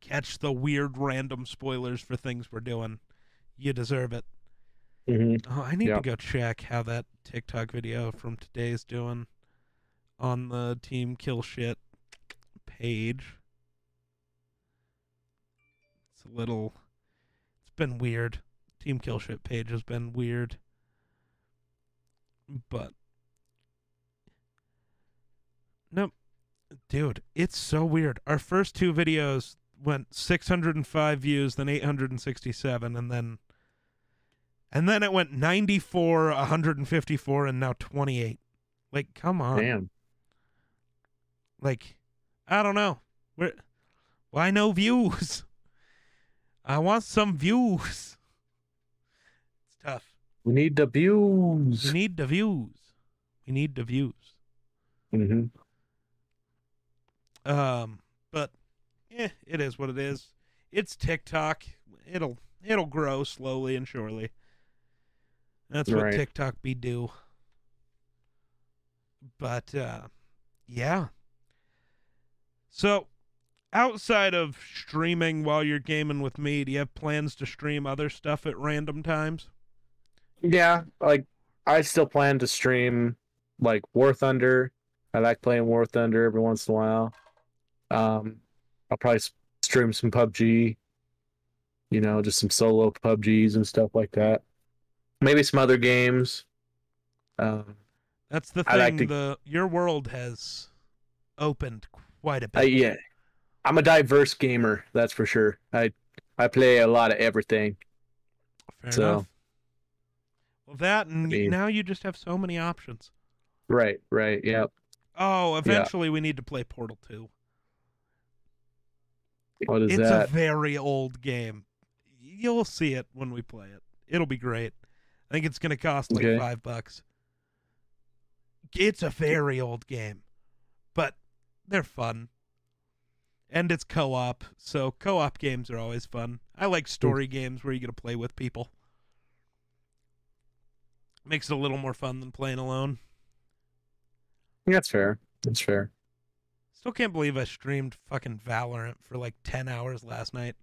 catch the weird random spoilers for things we're doing. You deserve it. hmm Oh, I need Yeah. to go check how that TikTok video from today's doing on the Team Kill Shit page. It's a little. Been weird. Team Kill Shit page has been weird. But. Nope. Dude, it's so weird. Our first two videos went 605 views, then 867, and then and then it went 94, 154, and now 28. Like, come on. Damn. Like, I don't know. Where, why no views? I want some views. It's tough. We need the views. We need the views. We need the views. Mm-hmm. Um, but eh, it is what it is. It's TikTok. It'll it'll grow slowly and surely. That's what Right. TikTok be do. But uh yeah. So outside of streaming while you're gaming with me, do you have plans to stream other stuff at random times? Yeah, like I still plan to stream like War Thunder. I like playing War Thunder every once in a while. Um, I'll probably stream some PUBG. You know, just some solo PUBGs and stuff like that. Maybe some other games. Um, That's the I like thing. to- The your world has opened quite a bit. I, yeah, I'm a diverse gamer. That's for sure. I I play a lot of everything. Fair so- enough. Well, that and mean- now you just have so many options. Right, right, oh, yeah. Oh, eventually we need to play Portal 2. What is it's that? a very old game. You'll see it when we play it. It'll be great. I think it's going to cost like Okay. 5 bucks. It's a very old game, but they're fun. And it's co-op, so co-op games are always fun. I like story games where you get to play with people. Makes it a little more fun than playing alone. That's fair. That's fair. Still can't believe I streamed fucking Valorant for like 10 hours last night.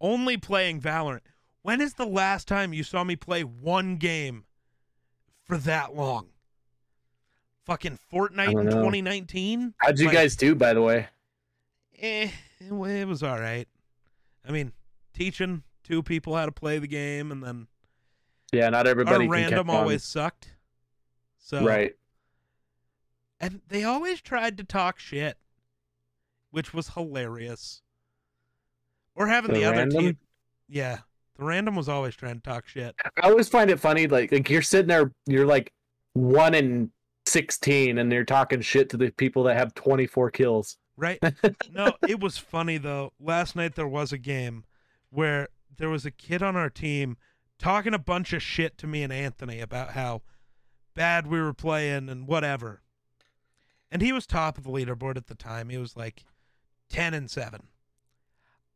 Only playing Valorant. When is the last time you saw me play one game for that long? Fucking Fortnite in 2019? How'd you Like, guys do, by the way? Eh, it, was all right. I mean, teaching two people how to play the game, and then Yeah, not everybody our random always sucked. So Right. and they always tried to talk shit, which was hilarious. Or having the, The other team, yeah, the random was always trying to talk shit. I always find it funny, like like you're sitting there, you're like one in sixteen, and you're talking shit to the people that have twenty four kills. Right? no, it was funny though. Last night there was a game where there was a kid on our team talking a bunch of shit to me and Anthony about how bad we were playing and whatever. And he was top of the leaderboard at the time. He was like 10 and 7.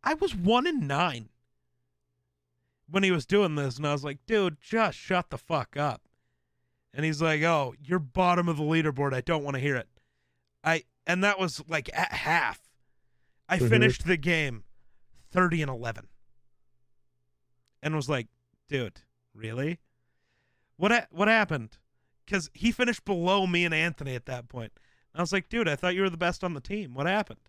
I was 1 and 9 when he was doing this and I was like, "Dude, just shut the fuck up." And he's like, "Oh, you're bottom of the leaderboard. I don't want to hear it." I and that was like at half. I Mhm. finished the game 30 and 11. And was like, "Dude, really? What ha- what happened?" Cuz he finished below me and Anthony at that point. I was like, "Dude, I thought you were the best on the team. What happened?"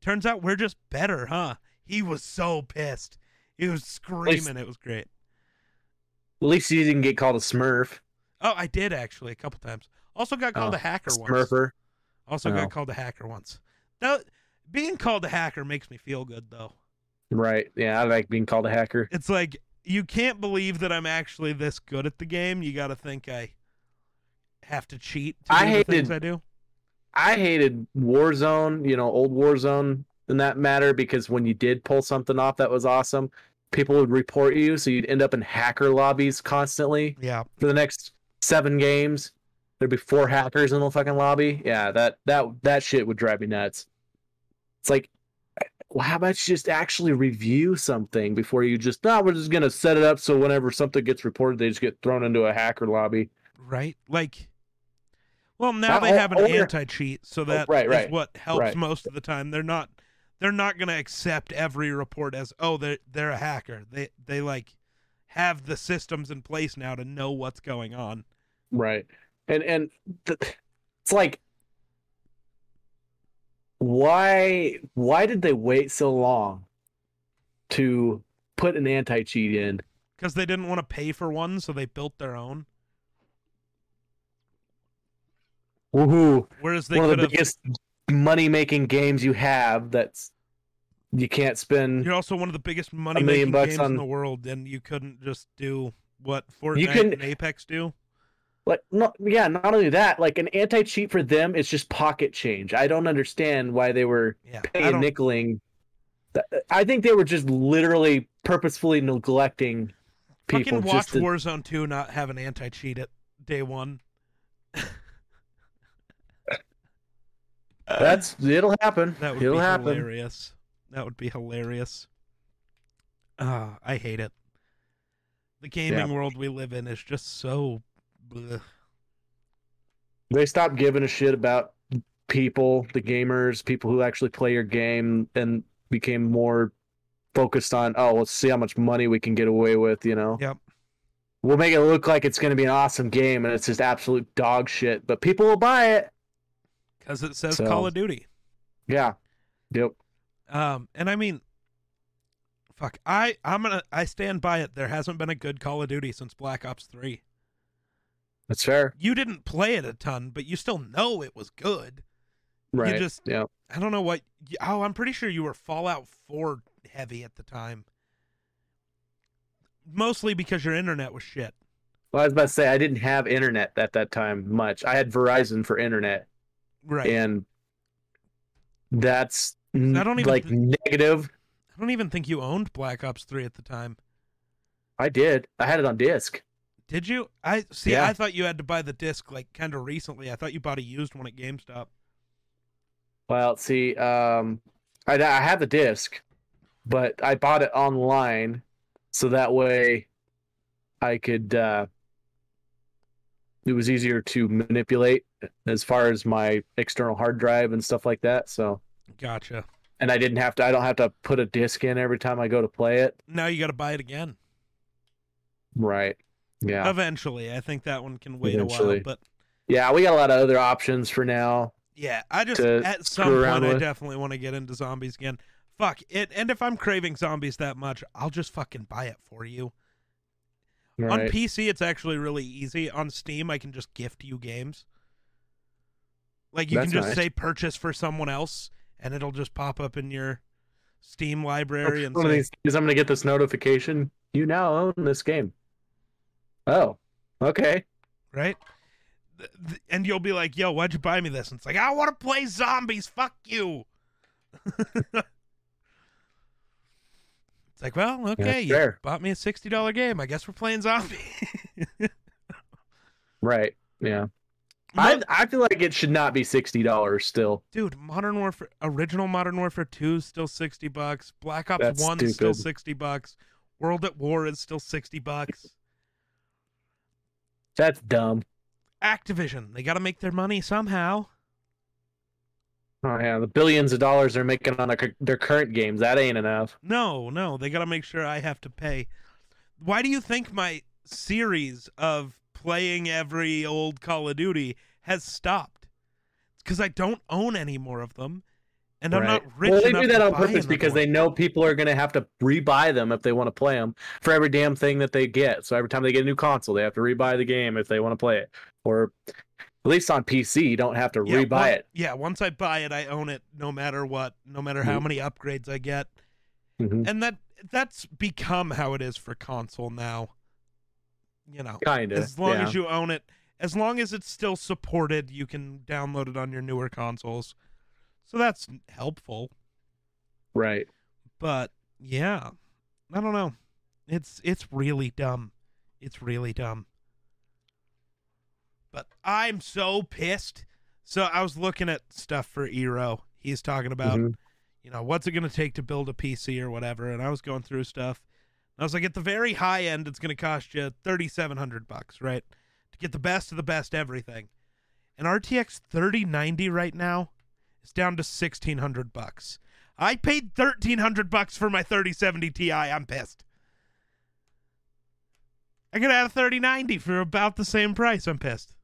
Turns out we're just better, huh? He was so pissed. He was screaming. It was great. At least you didn't get called a Smurf, Oh, I did actually a couple times. Also got called Oh, a hacker once. Also Oh. got called a hacker once. That being called a hacker makes me feel good though. Right? Yeah, I like being called a hacker. It's like you can't believe that I'm actually this good at the game. You got to think I have to cheat to I do the things hated- I do. I hated Warzone, you know, old Warzone in that matter because when you did pull something off that was awesome, people would report you, so you'd end up in hacker lobbies constantly Yeah. for the next seven games. There'd be four hackers in the fucking lobby. Yeah, that that that shit would drive me nuts. It's like, well, how about you just actually review something before you just no, we're just gonna set it up so whenever something gets reported, they just get thrown into a hacker lobby. Right? Like well, now Uh, they have an or- anti-cheat, so that is right, right, is what helps right. most of the time. They're not they're not going to accept every report as oh they're they're a hacker. They they like have the systems in place now to know what's going on. Right. And and th- it's like why why did they wait so long to put an anti-cheat in? Cuz they didn't want to pay for one, so they built their own. Woohoo. Whereas they One of the have biggest money-making games you have that's you can't spend You're also one of the biggest money making games on- in the world and you couldn't just do what Fortnite can- and Apex do. Like not yeah not only that like an anti-cheat for them is just pocket change i don't understand why they were Yeah. Paying nickeling i think they were just literally purposefully neglecting people fucking watch to, Warzone 2 not have an anti-cheat at day 1. that's it'll happen That would it'll be happen hilarious. That would be hilarious. Ah, I hate it. The gaming Yeah. world we live in is just so. Bleh. they stopped giving a shit about people the gamers people who actually play your game and became more focused on oh let's see how much money we can get away with you know Yep. we'll make it look like it's going to be an awesome game and it's just absolute dog shit but people will buy it Because it says So- Call of Duty. yeah yep Um, and I mean, fuck, I I'm gonna I stand by it. There hasn't been a good Call of Duty since Black Ops Three. That's fair You didn't play it a ton, but you still know it was good. right You just- yeah I don't know what. Oh, I'm pretty sure you were Fallout Four heavy at the time. Mostly because your internet was shit. well, i was about to say i didn't have internet at that time much i had verizon for internet Right. and that's I don't even like th- negative I don't even think you owned Black Ops 3 at the time. i did i had it on disc Did you? I see. Yeah. I thought you had to buy the disc like kind of recently. I thought you bought a used one at GameStop. Well, see, um, I, I have the disc, but I bought it online, so that way I could. Uh, it was easier to manipulate as far as my external hard drive and stuff like that. So, Gotcha. and I didn't have to. I don't have to put a disc in every time I go to play it. Now you got to buy it again. Right. Yeah. Eventually, I think that one can wait a while. But Yeah. We got a lot of other options for now. yeah, I just at some point I definitely want to get into zombies again. Fuck it. And if I'm craving zombies that much, I'll just fucking buy it for you. On PC, it's actually really easy. On Steam, I can just gift you games. Like you That's can just nice. say purchase for someone else, and it'll just pop up in your Steam library and One of say, these days I'm gonna get this notification. You now own this game. Oh. Okay. right? Th- th- And you'll be like, "Yo, why'd you buy me this?" And it's like, "I want to play zombies. Fuck you." it's like, well, okay, you fair. bought me a sixty dollar game. I guess we're playing zombie. Right. Yeah. I I feel like it should not be sixty dollars still. Dude, Modern Warfare, original Modern Warfare 2 is still 60 bucks. Black Ops That's 1 is still stupid. 60 bucks. World at War is still 60 bucks. That's dumb. Activision, they got to make their money somehow. Oh yeah, the billions of dollars they're making on their, their current games that ain't enough. No, no, they got to make sure I have to pay. Why do you think my series of playing every old Call of Duty has stopped? It's because I don't own any more of them, and I'm not Right. rich well, they enough do that on purpose because one. they know people are going to have to rebuy them if they want to play them for every damn thing that they get. So every time they get a new console, they have to rebuy the game if they want to play it. Or at least on PC, you don't have to yeah, rebuy on- it. Yeah, once I buy it, I own it no matter what, no matter how Mhm. many upgrades I get. Mhm. And that that's become how it is for console now. You know, Kind of. as long yeah. as you own it, as long as it's still supported, you can download it on your newer consoles. So that's helpful. Right. But yeah, I don't know. It's it's really dumb. It's really dumb. But I'm so pissed. So I was looking at stuff for Eero. He's talking about, Mhm. you know, what's it going to take to build a PC or whatever. And I was going through stuff. I was like, at the very high end, it's going to cost you thirty seven hundred bucks, right, to get the best of the best everything. An RTX thirty ninety right now is down to sixteen hundred bucks. I paid thirteen hundred bucks for my thirty seventy Ti. I'm pissed. I could have a thirty ninety for about the same price. I'm pissed.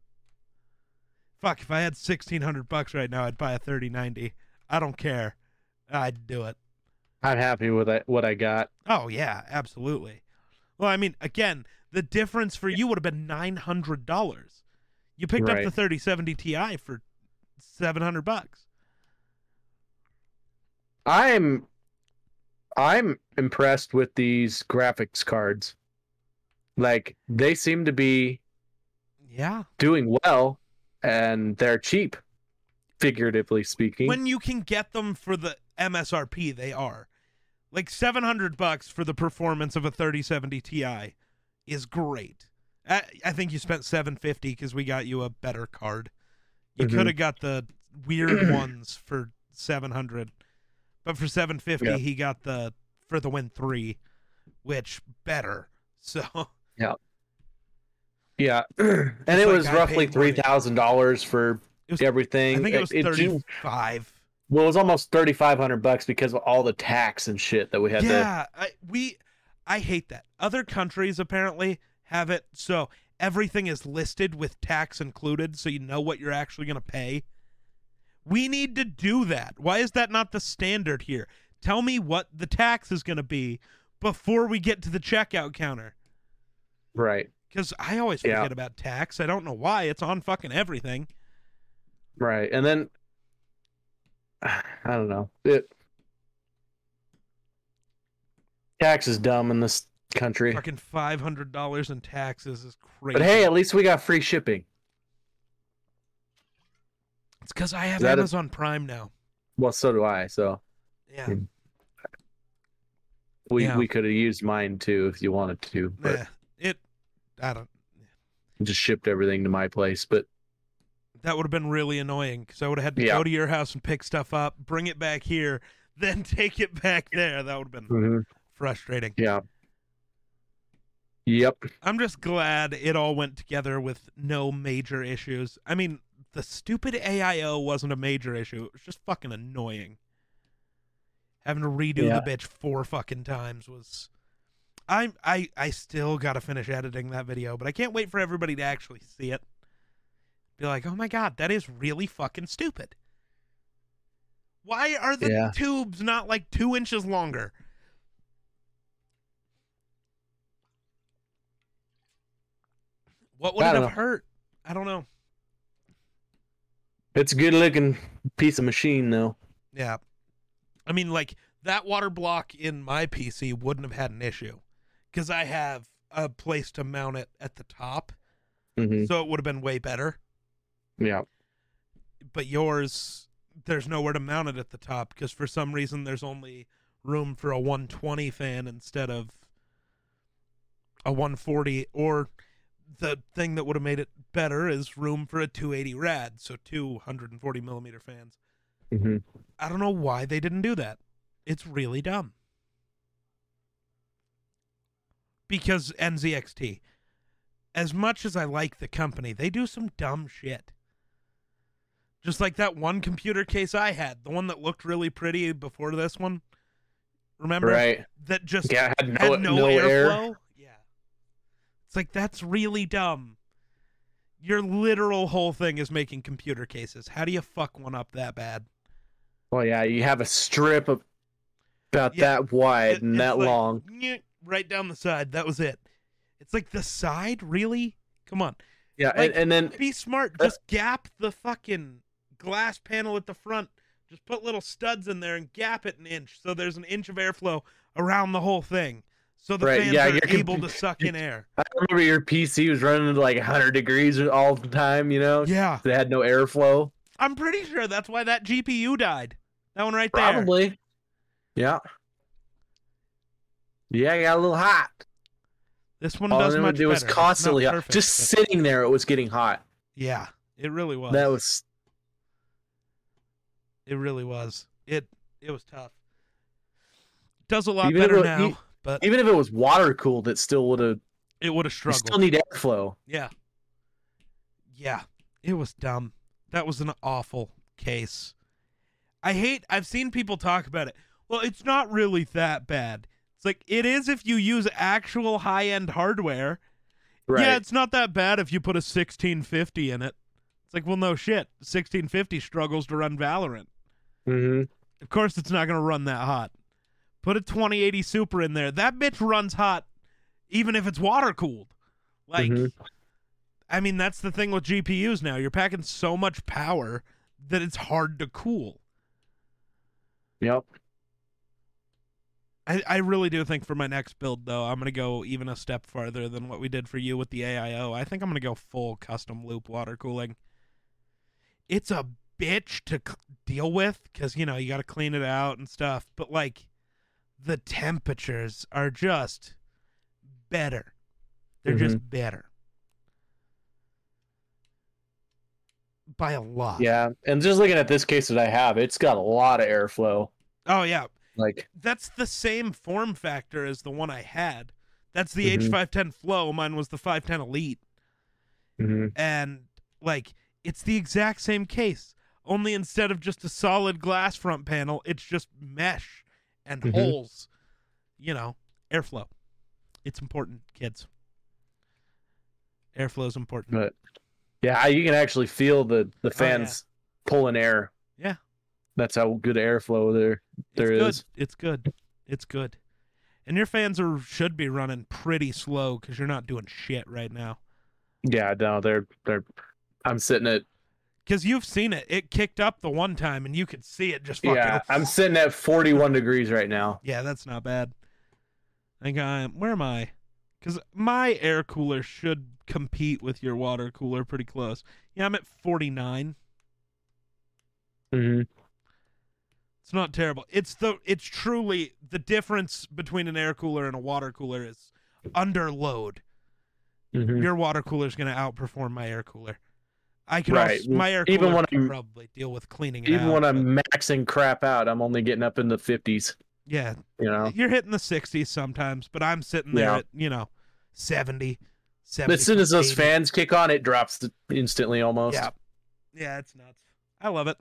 Fuck, if I had sixteen hundred bucks right now, I'd buy a thirty ninety. I don't care. I'd do it. I'm happy with what I got. Oh yeah, absolutely. Well, I mean, again, the difference for you would have been nine hundred dollars. You picked up the thirty seventy Ti for seven hundred bucks. I'm I'm impressed with these graphics cards. Like they seem to be Yeah. doing well and they're cheap, figuratively speaking. When you can get them for the MSRP, they are. Like seven hundred bucks for the performance of a thirty seventy Ti is great. I, I think you spent seven fifty because we got you a better card. You Mhm. could have got the weird ones for seven hundred, but for seven fifty Yeah. he got the for the Win three, which better. So yeah. Yeah, and it like was I roughly three thousand dollars for was- everything. I think it was thirty five. well, it was almost thirty five hundred bucks because of all the tax and shit that we had to Yeah, I, we I hate that. Other countries apparently have it so everything is listed with tax included so you know what you're actually going to pay. We need to do that. Why is that not the standard here? Tell me what the tax is going to be before we get to the checkout counter. Right. Cuz I always Yeah. forget about tax. I don't know why. It's on fucking everything. Right. And then I don't know. It tax is dumb in this country. Fucking $500 in taxes is crazy. But hey, at least we got free shipping. It's cuz I have that a- Amazon Prime now. Well, so do I. So Yeah. Hmm. we Yeah. we could have used mine too if you wanted to, but Nah, it I don't just shipped everything to my place. But That would have been really annoying because I would have had to Yeah. go to your house and pick stuff up, bring it back here, then take it back there. That would have been frustrating. yeah. Yep. I'm just glad it all went together with no major issues. I mean, the stupid AIO wasn't a major issue. It was just fucking annoying. Having to redo Yeah. the bitch four fucking times was. I'm I I still gotta finish editing that video, but I can't wait for everybody to actually see it. Be like, oh my god, that is really fucking stupid. Why are the Yeah. tubes not like two inches longer? What would it have know. hurt? I don't know. It's a good looking piece of machine though. Yeah. I mean, like, that water block in my PC wouldn't have had an issue because I have a place to mount it at the top. hmm So it would have been way better. Yeah. But yours, there's nowhere to mount it at the top because for some reason there's only room for a 120 fan instead of a 140. Or the thing that would have made it better is room for a 280 rad. So 240 millimeter fans. hmm I don't know why they didn't do that. It's really dumb. Because NZXT, as much as I like the company, they do some dumb shit. Just like that one computer case I had, the one that looked really pretty before this one. Remember? Right. That just Yeah. Had no, had no, no airflow. Yeah. It's like that's really dumb. Your literal whole thing is making computer cases. How do you fuck one up that bad? Well, yeah. You have a strip of about Yeah, that wide It- and that like, long. right down the side. That was it. It's like the side, really? Come on, Yeah. like- and, and then be smart. Uh, Just gap the fucking glass panel at the front. Just put little studs in there and gap it an inch, so there's an inch of airflow around the whole thing, so the Right, fans yeah, are you're able comp- to suck in air. I remember your PC was running like 100 degrees all the time. You know, Yeah, they had no airflow. I'm pretty sure that's why that GPU died. That one right there. Probably. Yeah. Yeah, it got a little hot. This one Oh, does much it was better. Constantly hot. perfect, Just sitting there, it was getting hot. yeah, it really was. That was It really was. It it was tough. Does a lot Even better it- now, e- but even if it was water cooled, it still would have. it would have struggled. still need airflow. yeah. Yeah. It was dumb. That was an awful case. I hate I've seen people talk about it. Well, it's not really that bad. It's like it is if you use actual high end hardware. Right. Yeah, it's not that bad if you put a 1650 in it. It's like, well, no shit. 1650 struggles to run Valorant. Mm-hmm. Of course, it's not going to run that hot. Put a 2080 Super in there. That bitch runs hot, even if it's water cooled. Like, Mhm. I mean, that's the thing with GPUs now. You're packing so much power that it's hard to cool. Yep. I, I really do think for my next build, though, I'm going to go even a step farther than what we did for you with the AIO. I think I'm going to go full custom loop water cooling. It's a bitch to c- deal with because, you know, you got to clean it out and stuff. But, like, the temperatures are just better. They're just better. By a lot. Yeah. And just looking at this case that I have, it's got a lot of airflow. Oh, yeah. Like, that's the same form factor as the one I had. That's the Mhm. H510 Flow. Mine was the 510 Elite. mhm. And, like, it's the exact same case. Only instead of just a solid glass front panel, it's just mesh and Mhm. holes. You know, airflow. It's important, kids. Airflow is important. but yeah, you can actually feel the the Oh, yeah. fans pulling air. Yeah. That's how good airflow there there it's is. good. It's good. It's good. And your fans are should be running pretty slow because you're not doing shit right now. Yeah, no, they're they're. I'm sitting at Because you've seen it. It kicked up the one time, and you could see it just fucking. yeah. I'm sitting at 41 degrees right now. Yeah, that's not bad. I think I'm. Where am I? Because my air cooler should compete with your water cooler pretty close. Yeah, I'm at 49. hmm It's not terrible. It's the. It's truly the difference between an air cooler and a water cooler is under load. hmm Your water cooler is going to outperform my air cooler. I can Right. also, my air cooler Even when I'm- probably deal with cleaning it Even out, when but- I'm maxing crap out, I'm only getting up in the 50s. yeah, You know, You're hitting the 60s sometimes, but I'm sitting there Yeah. at, you know, 70, 70. as soon as those 80. fans kick on, it drops instantly almost. Yeah. Yeah, it's nuts. I love it.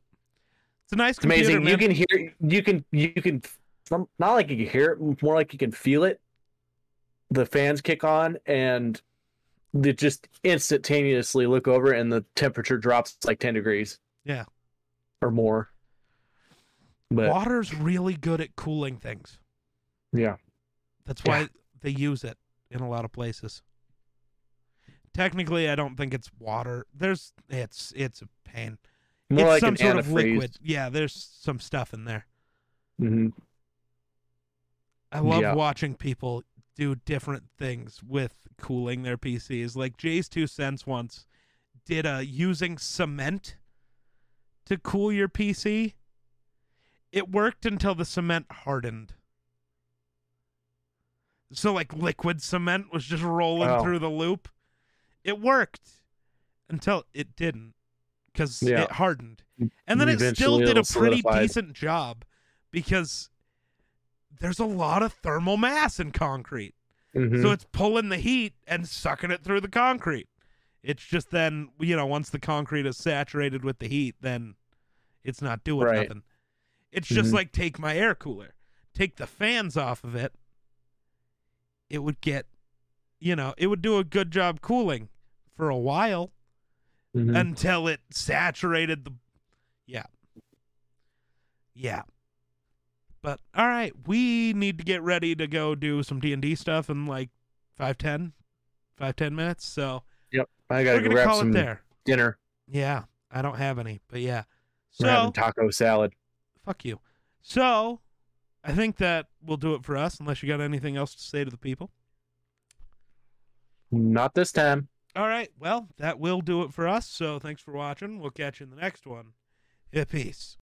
It's a nice It's amazing. computer, You can hear, you can, you can, not like you can hear it, more like you can feel it. The fans kick on, and they just instantaneously look over, and the temperature drops like ten degrees. Yeah. or more. But Water's really good at cooling things. yeah, That's Yeah. why they use it in a lot of places. Technically, I don't think it's water. There's it's it's a pain. more it's like some an sort of liquid. Yeah, there's some stuff in there. Mhm. I love Yeah. watching people do different things with cooling their PCs. Like JayzTwoCents once did a using cement to cool your PC. It worked until the cement hardened. So like liquid cement was just rolling Oh. through the loop. It worked until it didn't because Yeah. it hardened. And then it still did a pretty solidify. decent job because there's a lot of thermal mass in concrete. Mhm. So it's pulling the heat and sucking it through the concrete. It's just then, you know, once the concrete is saturated with the heat, then it's not doing Right. nothing. It's just Mhm. like take my air cooler, take the fans off of it. It would get, you know, it would do a good job cooling for a while Mhm. until it saturated the yeah yeah but all right we need to get ready to go do some d&d stuff in like 510 510 minutes so yep, I gotta go grab some there. dinner. yeah i don't have any but yeah. We're having taco salad. fuck you. So i think that will do it for us unless you got anything else to say to the people. Not this time. all right well that will do it for us so thanks for watching. We'll catch you in the next one. Yeah, peace